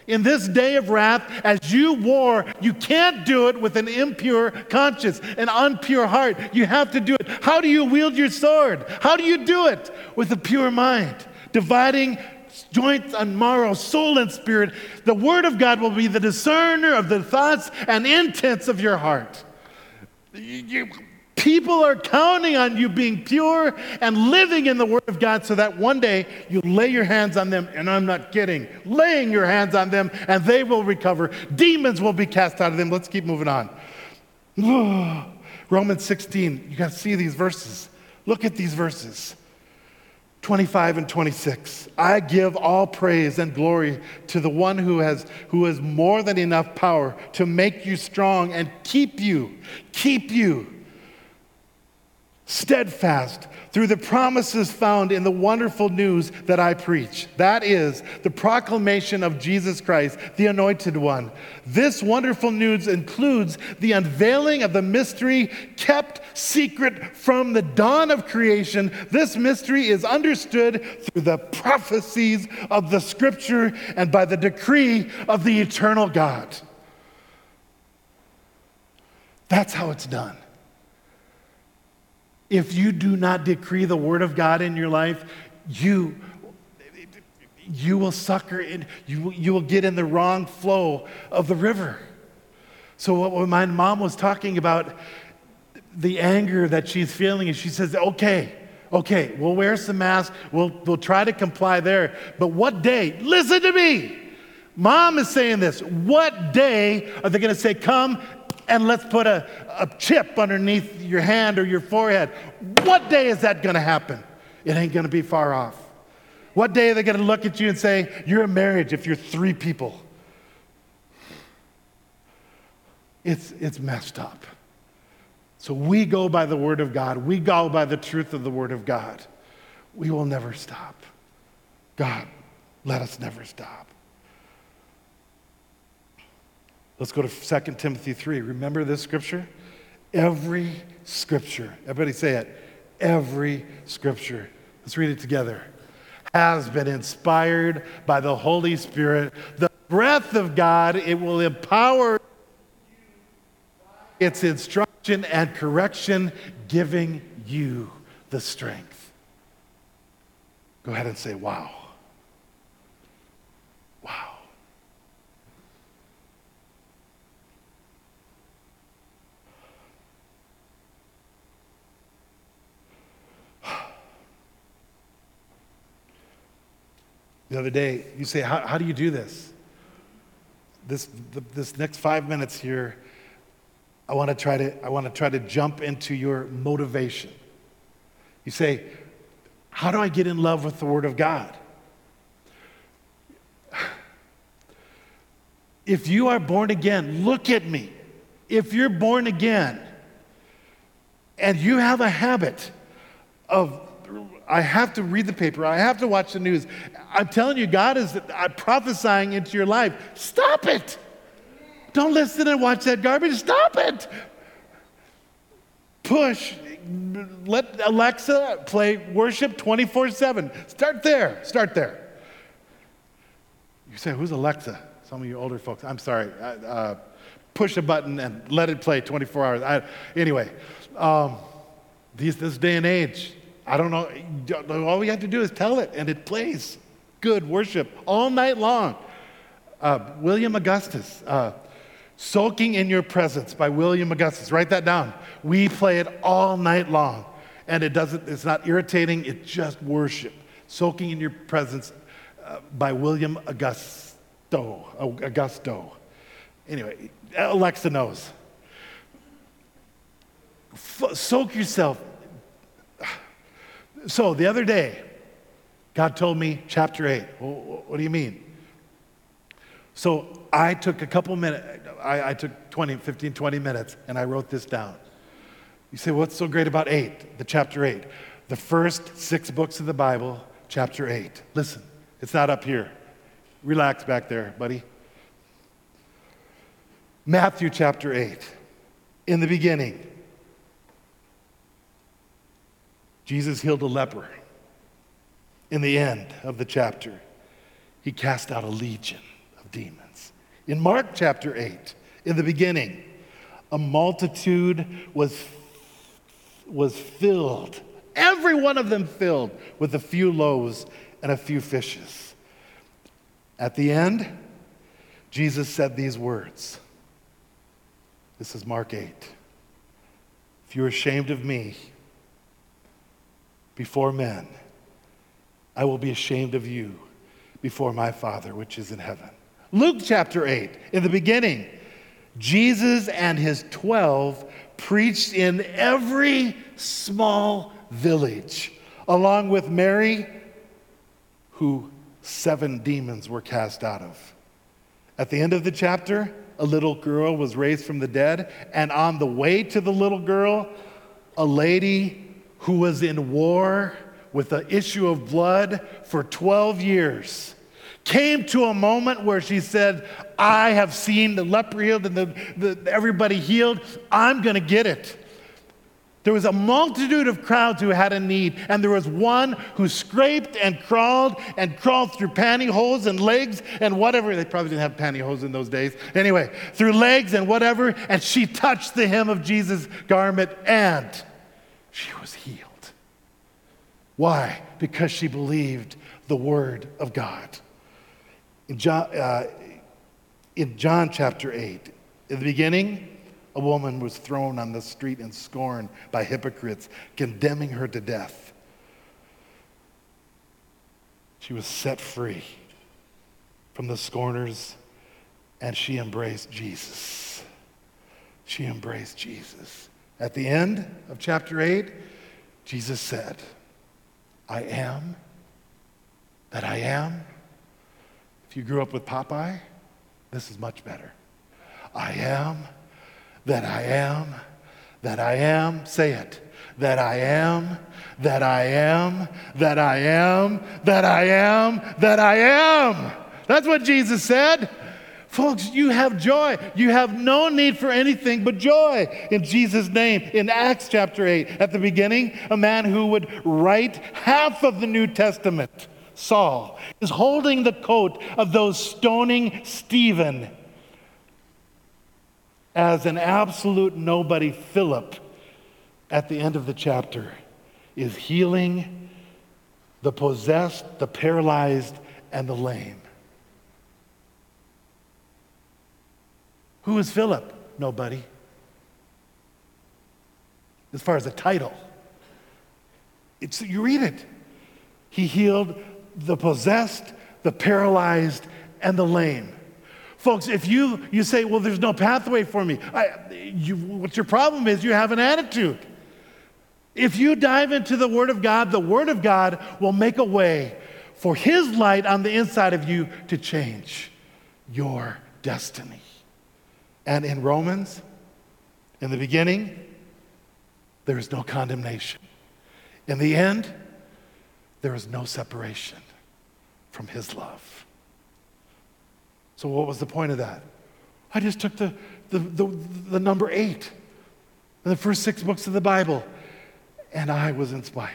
In this day of wrath, as you war, you can't do it with an impure conscience, an unpure heart. You have to do it. How do you wield your sword? How do you do it? With a pure mind, dividing joints and marrow, soul and spirit. The Word of God will be the discerner of the thoughts and intents of your heart. You, people are counting on you being pure and living in the Word of God so that one day you lay your hands on them, and I'm not kidding, laying your hands on them and they will recover. Demons will be cast out of them. Let's keep moving on. Romans 16, you got to see these verses. Look at these verses. 25 and 26 i give all praise and glory to the one who has who has more than enough power to make you strong and keep you keep you steadfast through the promises found in the wonderful news that I preach. That is the proclamation of Jesus Christ, the Anointed One. This wonderful news includes the unveiling of the mystery kept secret from the dawn of creation. This mystery is understood through the prophecies of the Scripture and by the decree of the eternal God. That's how it's done. If you do not decree the word of God in your life, you you will sucker in, you, you will get in the wrong flow of the river. So, what my mom was talking about, the anger that she's feeling, and she says, okay, okay, we'll wear some masks, we'll, we'll try to comply there. But what day? Listen to me. Mom is saying this. What day are they going to say, come and let's put a, a chip underneath your hand or your forehead. What day is that going to happen? It ain't going to be far off. What day are they going to look at you and say, You're a marriage if you're three people? It's, it's messed up. So we go by the Word of God, we go by the truth of the Word of God. We will never stop. God, let us never stop. Let's go to 2 Timothy 3. Remember this scripture? Every scripture, everybody say it, every scripture. Let's read it together. Has been inspired by the Holy Spirit. The breath of God, it will empower its instruction and correction, giving you the strength. Go ahead and say, wow. The other day, you say, How, how do you do this? This, the, this next five minutes here, I want to try to I want to try to jump into your motivation. You say, How do I get in love with the Word of God? If you are born again, look at me. If you're born again and you have a habit of I have to read the paper. I have to watch the news. I'm telling you, God is I'm prophesying into your life. Stop it. Don't listen and watch that garbage. Stop it. Push. Let Alexa play worship 24 7. Start there. Start there. You say, Who's Alexa? Some of you older folks. I'm sorry. Uh, push a button and let it play 24 hours. I, anyway, um, these, this day and age, I don't know. All we have to do is tell it, and it plays good worship all night long. Uh, William Augustus, uh, Soaking in Your Presence by William Augustus. Write that down. We play it all night long, and it doesn't, it's not irritating, it's just worship. Soaking in Your Presence uh, by William Augusto. Augusto. Anyway, Alexa knows. F- soak yourself so the other day, God told me, chapter 8. Well, what do you mean? So I took a couple minutes, I, I, took 20, 15, 20 minutes, and I wrote this down. You say, what's so great about 8, the chapter 8? The first six books of the Bible, chapter 8. Listen, it's not up here. Relax back there, buddy. Matthew chapter 8. In the beginning, Jesus healed a leper. In the end of the chapter, he cast out a legion of demons. In Mark chapter 8, in the beginning, a multitude was, was filled, every one of them filled with a few loaves and a few fishes. At the end, Jesus said these words. This is Mark 8. If you're ashamed of me, before men, I will be ashamed of you before my Father which is in heaven. Luke chapter 8, in the beginning, Jesus and his 12 preached in every small village, along with Mary, who seven demons were cast out of. At the end of the chapter, a little girl was raised from the dead, and on the way to the little girl, a lady who was in war with the issue of blood for 12 years came to a moment where she said, I have seen the leper healed and the, the everybody healed. I'm going to get it. There was a multitude of crowds who had a need, and there was one who scraped and crawled and crawled through pantyhose and legs and whatever. They probably didn't have pantyhose in those days. Anyway, through legs and whatever, and she touched the hem of Jesus' garment and she was healed. Why? Because she believed the word of God. In John, uh, in John chapter 8, in the beginning, a woman was thrown on the street in scorn by hypocrites, condemning her to death. She was set free from the scorners and she embraced Jesus. She embraced Jesus. At the end of chapter 8, Jesus said, I am that I am. If you grew up with Popeye, this is much better. I am that I am that I am. Say it. That I am, that I am, that I am, that I am, that I am. That's what Jesus said. Folks, you have joy. You have no need for anything but joy in Jesus' name. In Acts chapter 8, at the beginning, a man who would write half of the New Testament, Saul, is holding the coat of those stoning Stephen as an absolute nobody, Philip, at the end of the chapter, is healing the possessed, the paralyzed, and the lame. Who is Philip? Nobody. As far as a title, it's, you read it. He healed the possessed, the paralyzed, and the lame. Folks, if you, you say, well, there's no pathway for me, I, you, your problem is, you have an attitude. If you dive into the Word of God, the Word of God will make a way for His light on the inside of you to change your destiny. And in Romans, in the beginning, there is no condemnation. In the end, there is no separation from His love. So, what was the point of that? I just took the, the, the, the number eight in the first six books of the Bible, and I was inspired.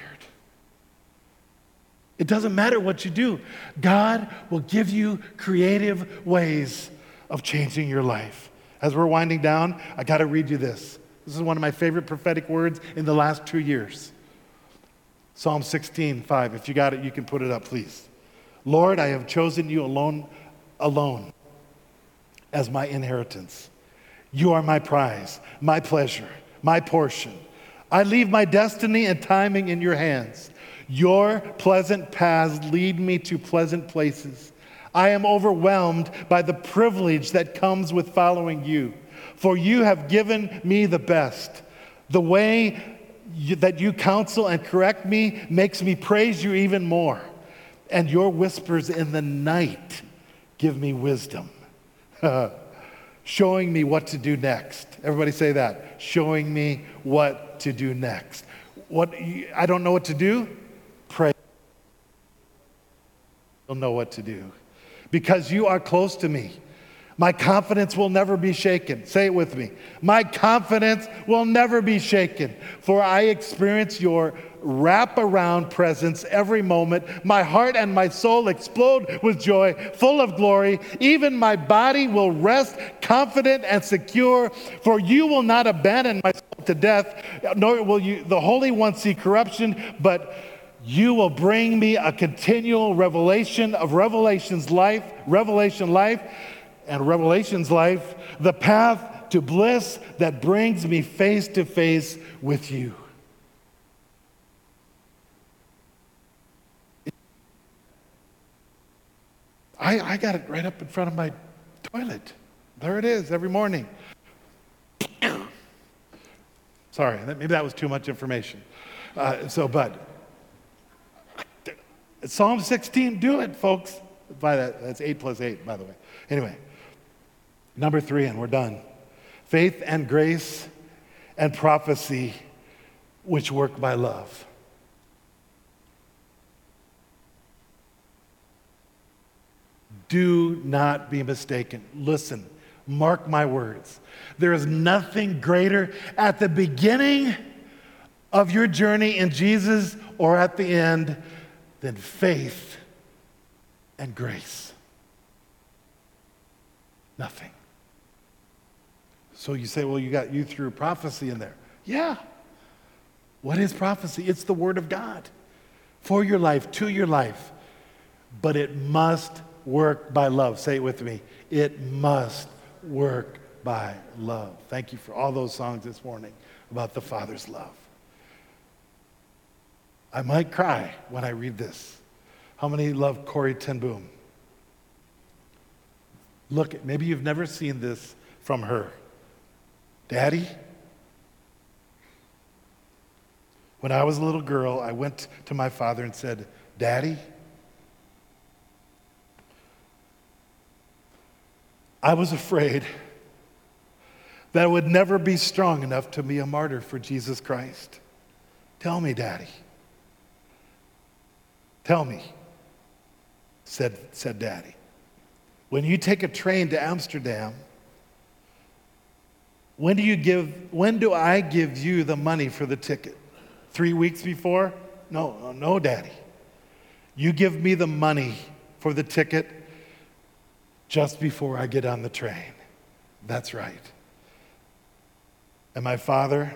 It doesn't matter what you do, God will give you creative ways of changing your life. As we're winding down, I got to read you this. This is one of my favorite prophetic words in the last two years. Psalm 16, 5. If you got it, you can put it up, please. Lord, I have chosen you alone, alone as my inheritance. You are my prize, my pleasure, my portion. I leave my destiny and timing in your hands. Your pleasant paths lead me to pleasant places. I am overwhelmed by the privilege that comes with following you, for you have given me the best. The way you, that you counsel and correct me makes me praise you even more. And your whispers in the night give me wisdom, showing me what to do next. Everybody say that. Showing me what to do next. What I don't know what to do, pray. You'll know what to do because you are close to me. My confidence will never be shaken. Say it with me. My confidence will never be shaken, for I experience your wrap-around presence every moment. My heart and my soul explode with joy, full of glory. Even my body will rest confident and secure, for you will not abandon my soul to death, nor will you the Holy One see corruption, but you will bring me a continual revelation of Revelation's life, Revelation life, and Revelation's life, the path to bliss that brings me face to face with you. I, I got it right up in front of my toilet. There it is every morning. Sorry, maybe that was too much information. Uh, so, but Psalm 16, do it, folks. By that, that's eight plus eight, by the way. Anyway, number three, and we're done. Faith and grace and prophecy, which work by love. Do not be mistaken. Listen, mark my words. There is nothing greater at the beginning of your journey in Jesus or at the end than faith and grace. Nothing. So you say, well, you got you threw prophecy in there. Yeah. What is prophecy? It's the word of God for your life, to your life. But it must work by love. Say it with me. It must work by love. Thank you for all those songs this morning about the Father's love. I might cry when I read this. How many love Corrie ten Boom? Look, maybe you've never seen this from her. Daddy, when I was a little girl, I went to my father and said, Daddy, I was afraid that I would never be strong enough to be a martyr for Jesus Christ. Tell me, Daddy. Tell me, said, said Daddy. When you take a train to Amsterdam, when do you give when do I give you the money for the ticket? 3 weeks before? No, no, daddy. You give me the money for the ticket just before I get on the train. That's right. And my father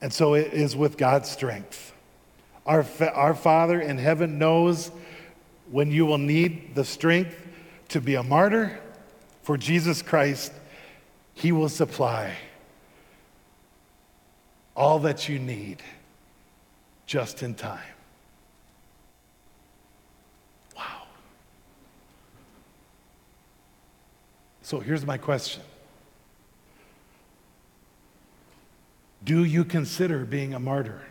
and so it is with God's strength. Our, fa- our Father in heaven knows when you will need the strength to be a martyr for Jesus Christ. He will supply all that you need just in time. Wow. So here's my question Do you consider being a martyr?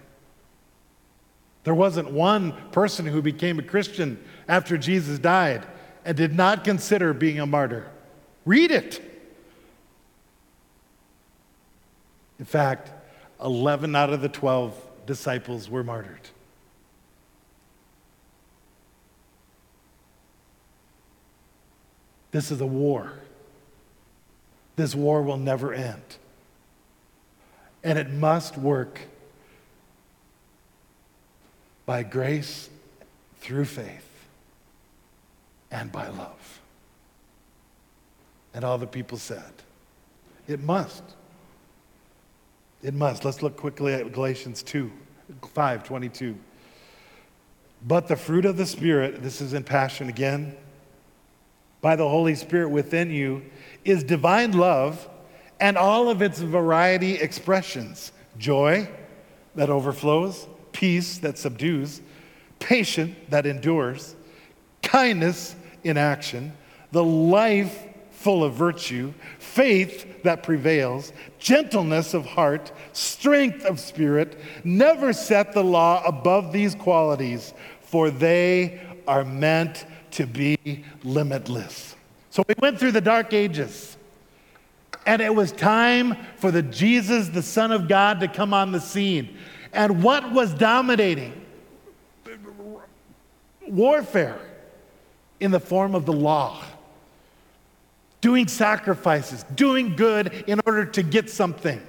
There wasn't one person who became a Christian after Jesus died and did not consider being a martyr. Read it. In fact, 11 out of the 12 disciples were martyred. This is a war. This war will never end. And it must work by grace through faith and by love. And all the people said, It must. It must. Let's look quickly at Galatians 2, 5, 22. But the fruit of the Spirit, this is in Passion again, by the Holy Spirit within you, is divine love and all of its variety expressions joy that overflows, peace that subdues, patience that endures, kindness in action, the life full of virtue, faith that prevails, gentleness of heart, strength of spirit. Never set the law above these qualities, for they are meant to be limitless. So we went through the dark ages. And it was time for the Jesus, the Son of God, to come on the scene. And what was dominating? Warfare in the form of the law doing sacrifices, doing good in order to get something.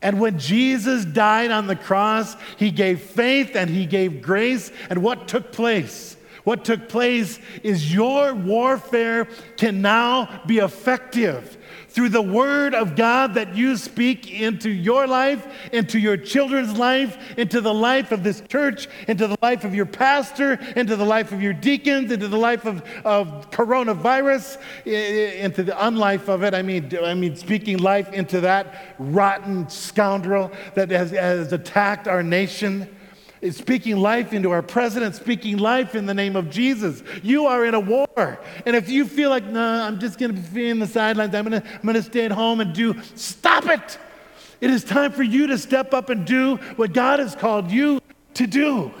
And when Jesus died on the cross, he gave faith and he gave grace. And what took place? What took place is your warfare can now be effective through the word of God that you speak into your life, into your children's life, into the life of this church, into the life of your pastor, into the life of your deacons, into the life of, of coronavirus, into the unlife of it. I mean, I mean, speaking life into that rotten scoundrel that has, has attacked our nation speaking life into our president, speaking life in the name of Jesus. You are in a war. And if you feel like, no, nah, I'm just going to be in the sidelines, I'm going to I'm to stay at home and do, stop it. It is time for you to step up and do what God has called you to do.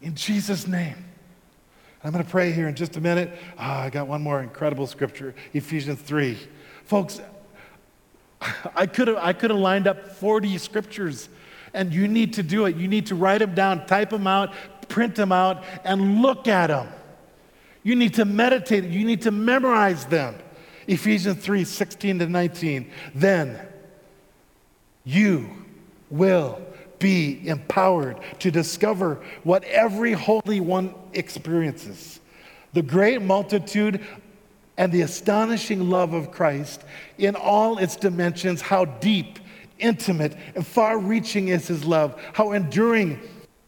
In Jesus' name. I'm going to pray here in just a minute. Oh, I got one more incredible scripture Ephesians 3. Folks, I could have I could have lined up 40 scriptures and you need to do it. You need to write them down, type them out, print them out, and look at them. You need to meditate, you need to memorize them. Ephesians 3 16 to 19. Then you will be empowered to discover what every Holy One experiences the great multitude and the astonishing love of Christ in all its dimensions, how deep intimate and far reaching is his love, how enduring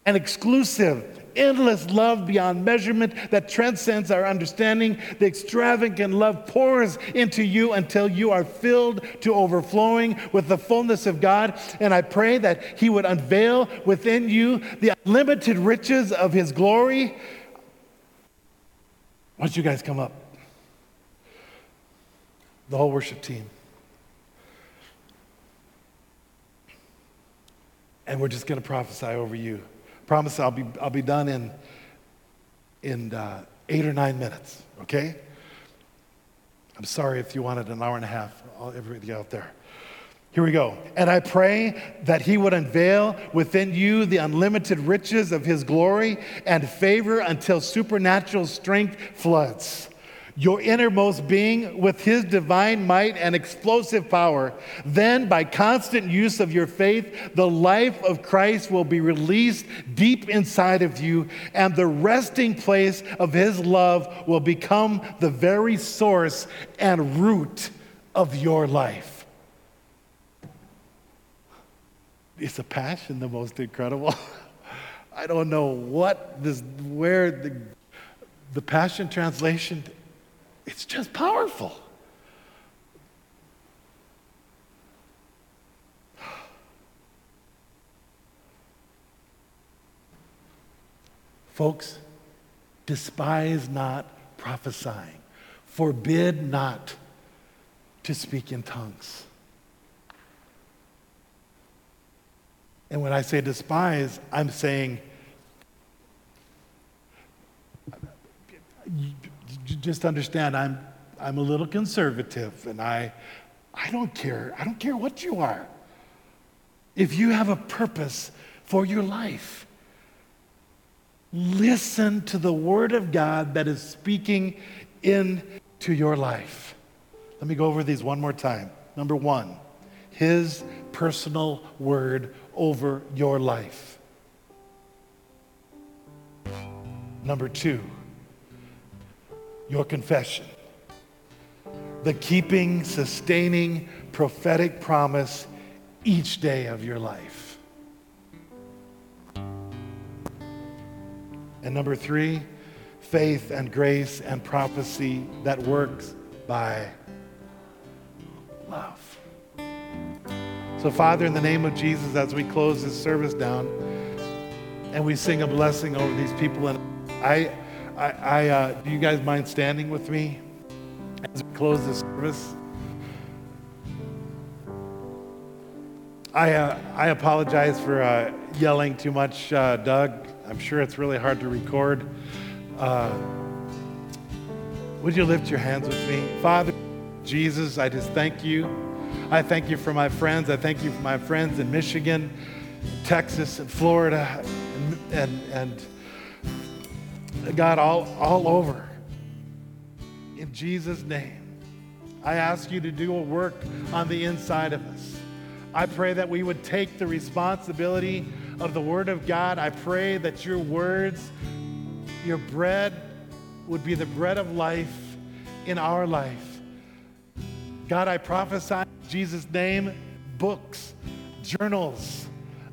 and exclusive, endless love beyond measurement that transcends our understanding. The extravagant love pours into you until you are filled to overflowing with the fullness of God. And I pray that he would unveil within you the unlimited riches of his glory. Why don't you guys come up? The whole worship team. And we're just going to prophesy over you. Promise I'll be, I'll be done in, in uh, eight or nine minutes, okay? I'm sorry if you wanted an hour and a half, all, everybody out there. Here we go. And I pray that he would unveil within you the unlimited riches of his glory and favor until supernatural strength floods your innermost being with his divine might and explosive power. Then, by constant use of your faith, the life of Christ will be released deep inside of you, and the resting place of his love will become the very source and root of your life. It's a passion the most incredible? I don't know what this, where the, the passion translation it's just powerful. Folks, despise not prophesying, forbid not to speak in tongues. And when I say despise, I'm saying just understand I'm, I'm a little conservative and I, I don't care. I don't care what you are. If you have a purpose for your life, listen to the word of God that is speaking into your life. Let me go over these one more time. Number one, his personal word over your life. Number two, your confession. The keeping, sustaining, prophetic promise each day of your life. And number three, faith and grace and prophecy that works by love. So, Father, in the name of Jesus, as we close this service down and we sing a blessing over these people, and I, I, I uh, do you guys mind standing with me as we close this service? I, uh, I apologize for uh, yelling too much, uh, Doug. I'm sure it's really hard to record. Uh, would you lift your hands with me? Father, Jesus, I just thank you. I thank you for my friends. I thank you for my friends in Michigan, Texas, and Florida, and, and, and God, all, all over. In Jesus' name, I ask you to do a work on the inside of us. I pray that we would take the responsibility of the Word of God. I pray that your words, your bread, would be the bread of life in our life. God, I prophesy in Jesus' name books, journals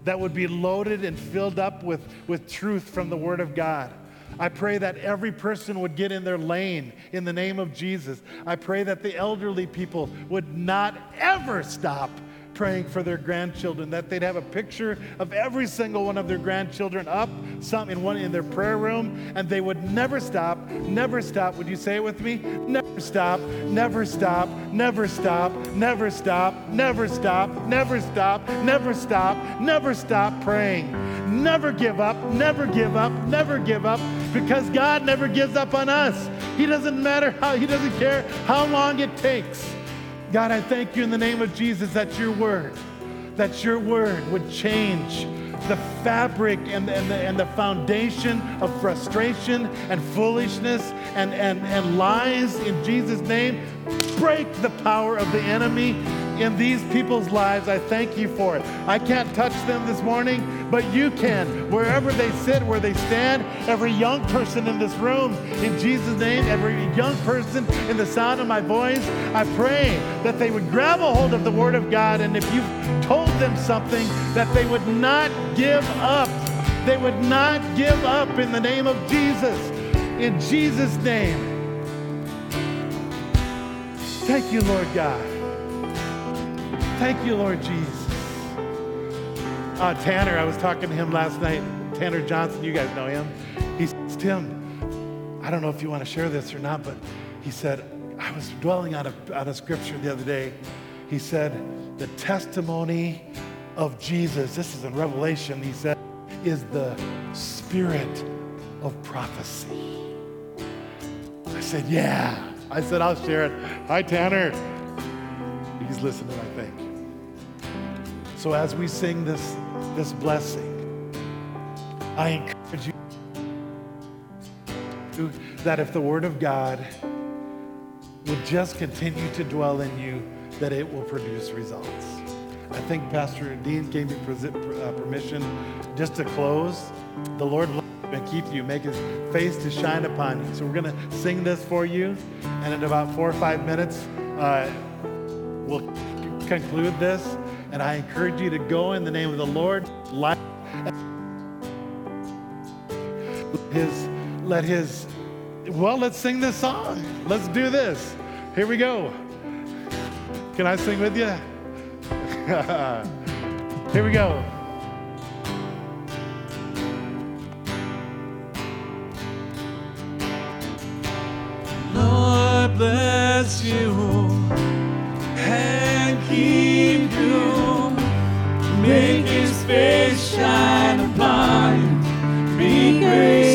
that would be loaded and filled up with, with truth from the Word of God. I pray that every person would get in their lane in the name of Jesus. I pray that the elderly people would not ever stop praying for their grandchildren, that they'd have a picture of every single one of their grandchildren up, some in one in their prayer room, and they would never stop, never stop. Would you say it with me? Never stop, never stop, never stop, never stop, never stop, never stop, never stop, never stop praying. Never give up, never give up, never give up, because God never gives up on us. He doesn't matter how, He doesn't care how long it takes. God, I thank you in the name of Jesus that your word, that your word would change the fabric and, and, the, and the foundation of frustration and foolishness and, and, and lies in Jesus' name. Break the power of the enemy in these people's lives. I thank you for it. I can't touch them this morning, but you can. Wherever they sit, where they stand, every young person in this room, in Jesus' name, every young person in the sound of my voice, I pray that they would grab a hold of the Word of God. And if you've told them something, that they would not give up. They would not give up in the name of Jesus. In Jesus' name. Thank you, Lord God. Thank you, Lord Jesus. Uh, Tanner, I was talking to him last night. Tanner Johnson, you guys know him. He says, Tim, I don't know if you want to share this or not, but he said, I was dwelling on a, on a scripture the other day. He said, the testimony of Jesus, this is in Revelation, he said, is the spirit of prophecy. I said, yeah. I said, I'll share it. Hi, Tanner. He's listening, I think. So as we sing this, this blessing, I encourage you that if the Word of God would just continue to dwell in you, that it will produce results. I think Pastor Dean gave me uh, permission just to close. The Lord and keep you, make his face to shine upon you. So we're going to sing this for you, and in about four or five minutes, uh, we'll conclude this. And I encourage you to go in the name of the Lord. Let his, let his, well, let's sing this song. Let's do this. Here we go. Can I sing with you? Here we go. Lord, bless you and keep. Make his face shine upon you. Be gracious